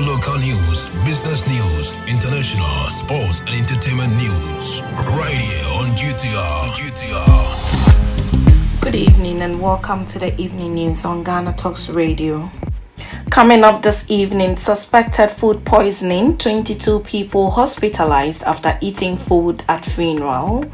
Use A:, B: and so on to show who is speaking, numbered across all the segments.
A: local news, business news, international, sports, and entertainment news. Right here on GTR. GTR.
B: Good evening and welcome to the evening news on Ghana Talks Radio. Coming up this evening, suspected food poisoning, 22 people hospitalized after eating food at funeral.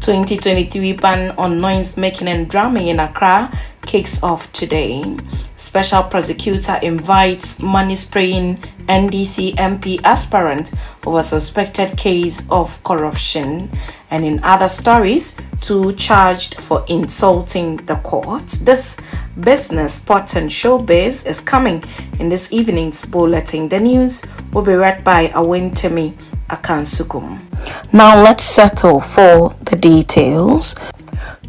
B: 2023 ban on noise making and drumming in Accra kicks off today. Special prosecutor invites money spraying NDC MP aspirant over suspected case of corruption. And in other stories, two charged for insulting the court. This business, sports, and showbiz is coming in this evening's bulletin. The news will be read by Awentemi Akansukum. Now let's settle for the details.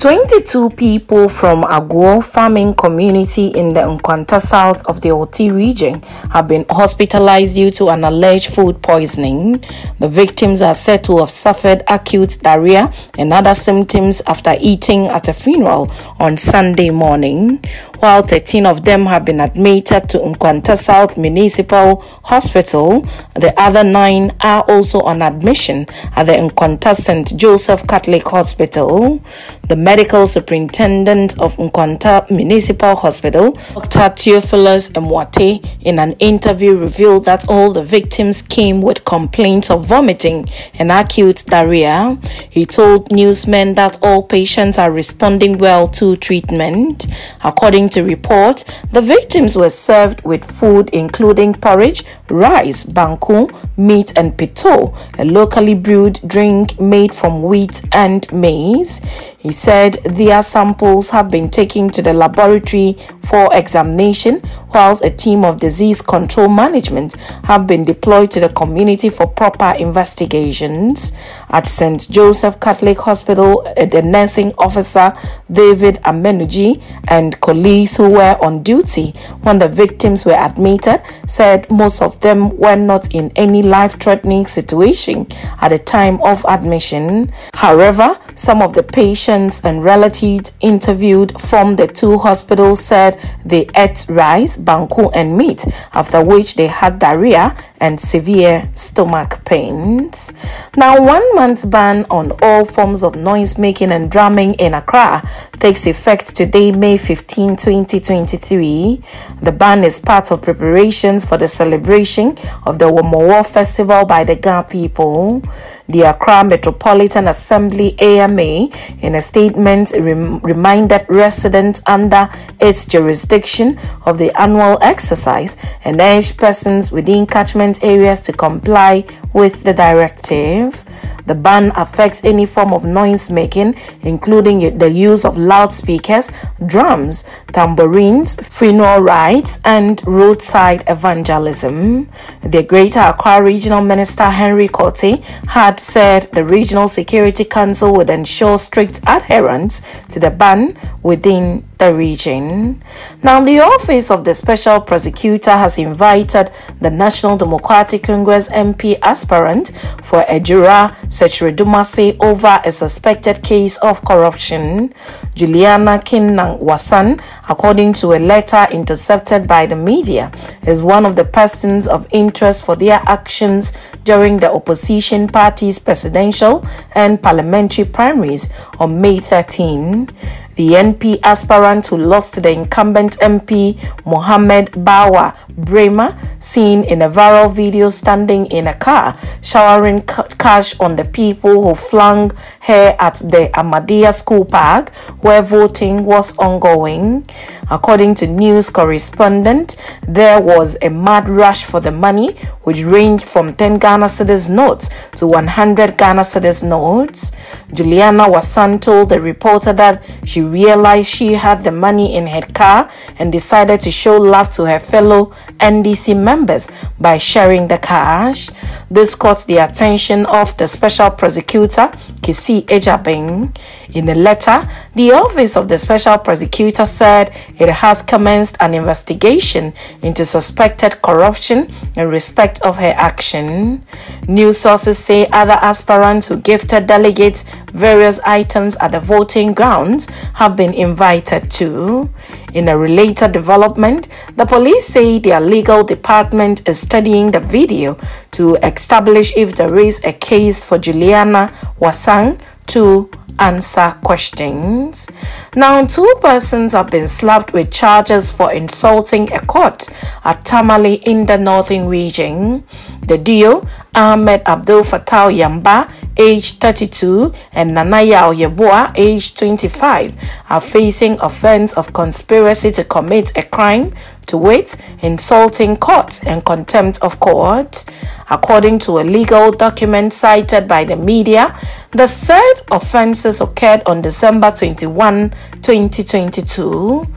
B: 22 people from Aguo farming community in the Nkwanta south of the Oti region have been hospitalized due to an alleged food poisoning. The victims are said to have suffered acute diarrhea and other symptoms after eating at a funeral on Sunday morning while 13 of them have been admitted to Nkwanta South Municipal Hospital. The other nine are also on admission at the Nkwanta St. Joseph Catholic Hospital. The medical superintendent of Nkwanta Municipal Hospital, Dr. Theophilus Mwate, in an interview revealed that all the victims came with complaints of vomiting and acute diarrhea. He told newsmen that all patients are responding well to treatment. According to report, the victims were served with food including porridge, rice, banku, meat, and pito, a locally brewed drink made from wheat and maize. He said their samples have been taken to the laboratory for examination, whilst a team of disease control management have been deployed to the community for proper investigations. At St. Joseph Catholic Hospital, eh, the nursing officer David Amenuji and colleagues who were on duty when the victims were admitted said most of them were not in any life threatening situation at the time of admission. However, some of the patients and relatives interviewed from the two hospitals said they ate rice, banku, and meat, after which they had diarrhea and severe stomach pains. Now, one month ban on all forms of noise making and drumming in Accra takes effect today, May 15, 2023. The ban is part of preparations for the celebration of the Homowo Festival by the Ga people. The Accra Metropolitan Assembly AMA, in a statement, rem- reminded residents under its jurisdiction of the annual exercise and urged persons within catchment areas to comply with the directive. The ban affects any form of noise making, including the use of loudspeakers, drums, tambourines, funeral rites, and roadside evangelism. The Greater Accra Regional Minister Henry Quartey had said the Regional Security Council would ensure strict adherence to the ban within the region. Now, the Office of the Special Prosecutor has invited the National Democratic Congress MP aspirant for Ejura Sekyedumase over a suspected case of corruption. Juliana Kinnang Wasan, according to a letter intercepted by the media, is one of the persons of interest for their actions during the opposition party's presidential and parliamentary primaries on May 13. The NP aspirant who lost to the incumbent MP Mohammed Bawa Braimah, seen in a viral video standing in a car showering cash on the people who flung her at the Ahmadiyya School Park where voting was ongoing. According to news correspondent, there was a mad rush for the money, which ranged from 10 Ghana cedis notes to 100 Ghana cedis notes. Juliana Wasan told the reporter that she realized she had the money in her car and decided to show love to her fellow NDC members by sharing the cash. This caught the attention of the special prosecutor, Kissi Agyebeng. In a letter, the Office of the Special Prosecutor said it has commenced an investigation into suspected corruption in respect of her action. News sources say other aspirants who gifted delegates various items at the voting grounds have been invited to. In a related development, the police say their legal department is studying the video to establish if there is a case for Juliana Wasang to answer questions. Now, two persons have been slapped with charges for insulting a court at Tamale in the northern region. The duo, Ahmed Abdul Fattah Yamba, age 32, and Nanaya Oyeboa, age 25, are facing offense of conspiracy to commit a crime to wit, insulting court and contempt of court. According to a legal document cited by the media, the said offenses occurred on December 21, 2022.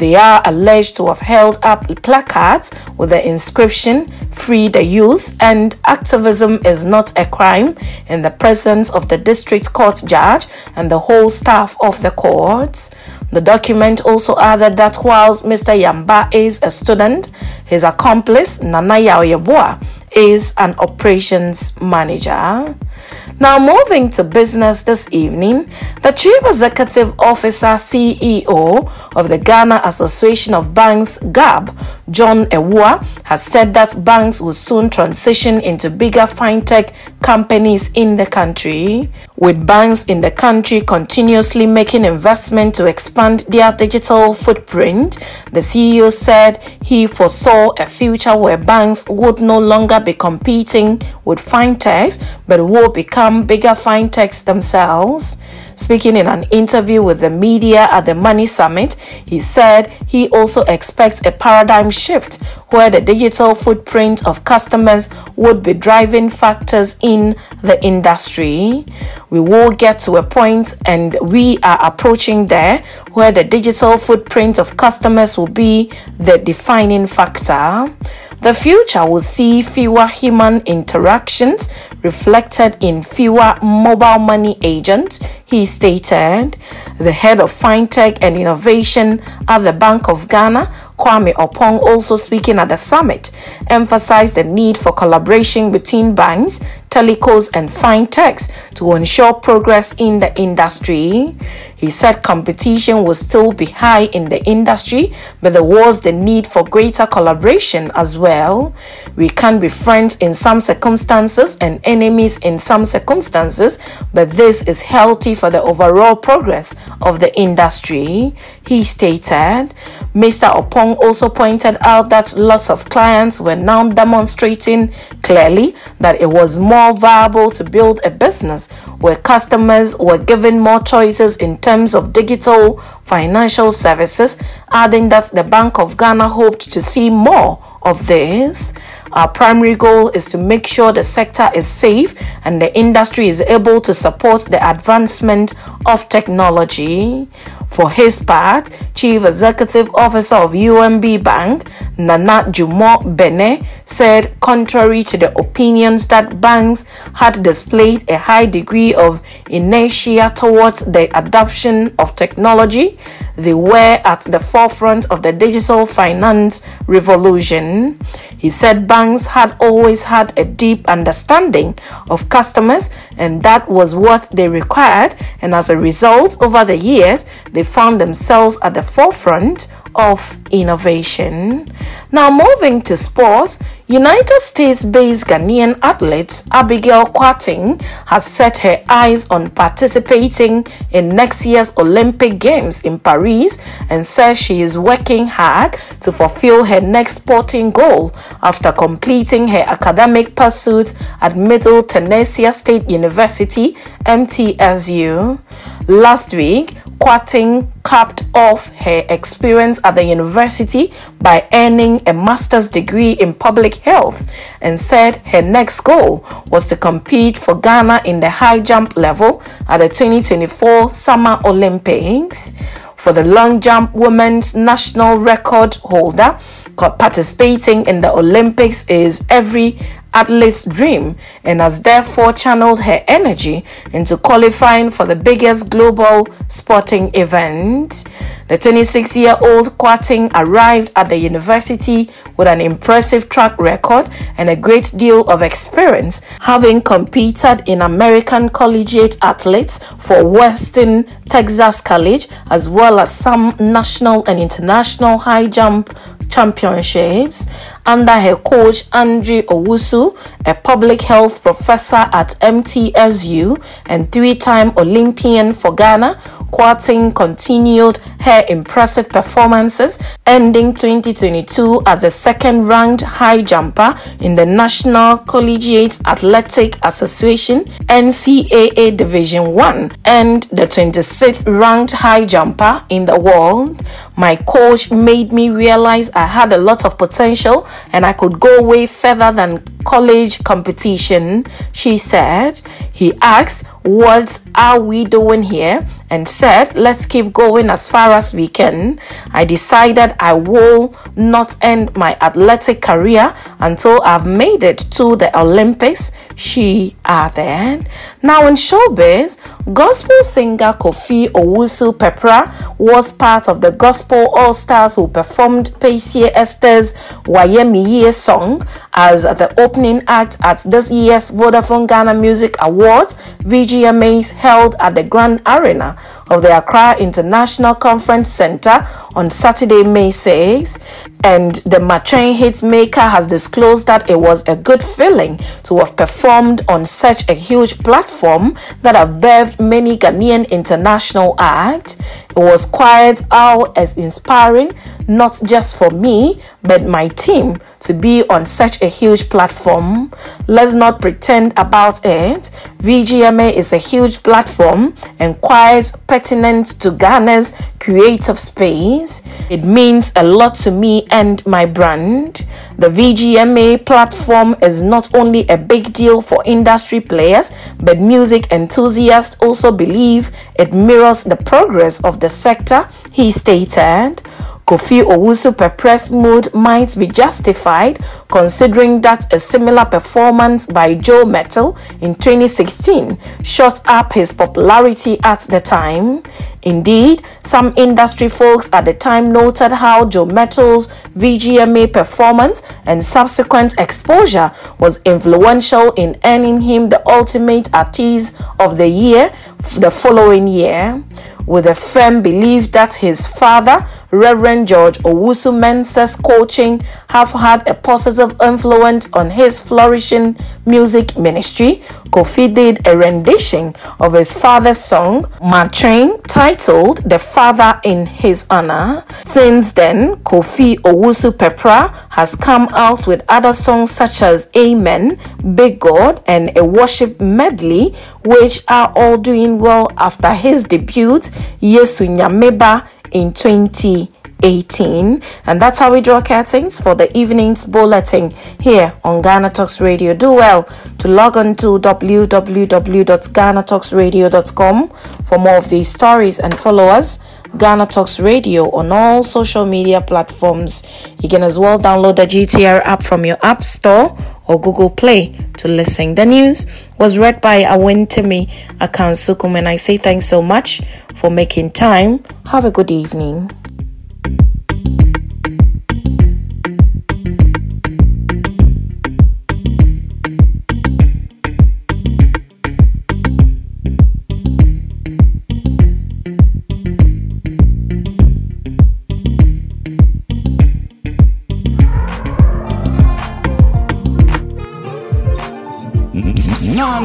B: They are alleged to have held up placards with the inscription Free the Youth and Activism is Not a Crime in the presence of the district court judge and the whole staff of the courts. The document also added that whilst Mr. Yamba is a student, his accomplice, Nana Yaoyeboa, is an operations manager. Now, moving to business this evening, the Chief Executive Officer CEO of the Ghana Association of Banks, GAB, John Awuah, has said that banks will soon transition into bigger fintech companies in the country. With banks in the country continuously making investment to expand their digital footprint, the CEO said he foresaw a future where banks would no longer be competing with fintechs but will become bigger fintechs themselves. Speaking in an interview with the media at the Money Summit, he said he also expects a paradigm shift where the digital footprint of customers would be driving factors in the industry. We will get to a point and we are approaching there where the digital footprint of customers will be the defining factor. The future will see fewer human interactions reflected in fewer mobile money agents, he stated. The head of fintech and innovation at the Bank of Ghana, Kwame Oppong, also speaking at the summit, emphasized the need for collaboration between banks, telecos, and fintechs to ensure progress in the industry. He said competition will still be high in the industry, but there was the need for greater collaboration as well. We can be friends in some circumstances and enemies in some circumstances, but this is healthy for the overall progress of the industry, he stated. Mr. Oppong also pointed out that lots of clients were now demonstrating clearly that it was more viable to build a business where customers were given more choices in terms of digital financial services, adding that the Bank of Ghana hoped to see more of this. Our primary goal is to make sure the sector is safe and the industry is able to support the advancement of technology. For his part, Chief Executive Officer of UMB Bank, Nana Dwemoh Benneh, said contrary to the opinions that banks had displayed a high degree of inertia towards the adoption of technology, they were at the forefront of the digital finance revolution. He said banks had always had a deep understanding of customers and that was what they required, and as a result, over the years, they found themselves at the forefront of innovation. Now, moving to sports, United States based Ghanaian athlete Abigail Kwarteng has set her eyes on participating in next year's Olympic Games in Paris and says she is working hard to fulfill her next sporting goal after completing her academic pursuits at Middle Tennessee State University, MTSU. Last week, Kwarteng capped off her experience at the university by earning a master's degree in public health and said her next goal was to compete for Ghana in the high jump level at the 2024 Summer Olympics. For the long jump women's national record holder, participating in the Olympics is every athlete's dream and has therefore channeled her energy into qualifying for the biggest global sporting event. The 26 year old Kwarteng arrived at the university with an impressive track record and a great deal of experience, having competed in American collegiate athletes for Western Texas College as well as some national and international high jump championships under her coach Andrew Owusu, a public health professor at MTSU and three time Olympian for Ghana. Kwarteng continued her impressive performances, ending 2022 as the second ranked high jumper in the National Collegiate Athletic Association NCAA Division 1 and the 26th ranked high jumper in the world. My coach made me realize I had a lot of potential and I could go way further than college competition, she said. He asked, What are we doing here? and said, Let's keep going as far as we can. I decided I will not end my athletic career until I've made it to the Olympics, she added. Now, in showbiz, gospel singer Kofi Owusu Pepra was part of the Gospel All Stars who performed Piesie Esther's Wayemiye song as the opening act at this year's Vodafone Ghana Music Awards, VGMAs held at the Grand Arena of the Accra International Conference Center on Saturday, May 6. And the Matren hit maker has disclosed that it was a good feeling to have performed on such a huge platform that have birthed many Ghanaian international acts. It was quite all as inspiring, not just for me, but my team to be on such a huge platform. Let's not pretend about it. VGMA is a huge platform and quite pertinent to Ghana's creative space. It means a lot to me and my brand. The VGMA platform is not only a big deal for industry players, but music enthusiasts also believe it mirrors the progress of the sector, he stated. Kofi Owusu Pepra's mood might be justified considering that a similar performance by Joe Mettle in 2016 shot up his popularity at the time. Indeed, some industry folks at the time noted how Joe Mettle's VGMA performance and subsequent exposure was influential in earning him the Ultimate Artist of the Year the following year with a firm belief that his father, Reverend George Owusu Mensah's coaching, have had a positive influence on his flourishing music ministry. Kofi did a rendition of his father's song, Matren, titled The Father in His Honor. Since then, Kofi Owusu Pepra has come out with other songs such as Amen, Big God, and a worship medley, which are all doing well after his debut Yesu Nyameba in 2018. And that's how we draw curtains for the evening's bulletin here on Ghana Talks Radio. Do well to log on to www.ghanatalksradio.com for more of these stories and follow us. Ghana Talks Radio on all social media platforms. You can as well download the GTR app from your App Store or Google Play to listen. The news was read by Awentemi Akansukum, and I say thanks so much for making time. Have a good evening.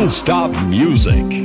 A: Non-stop music.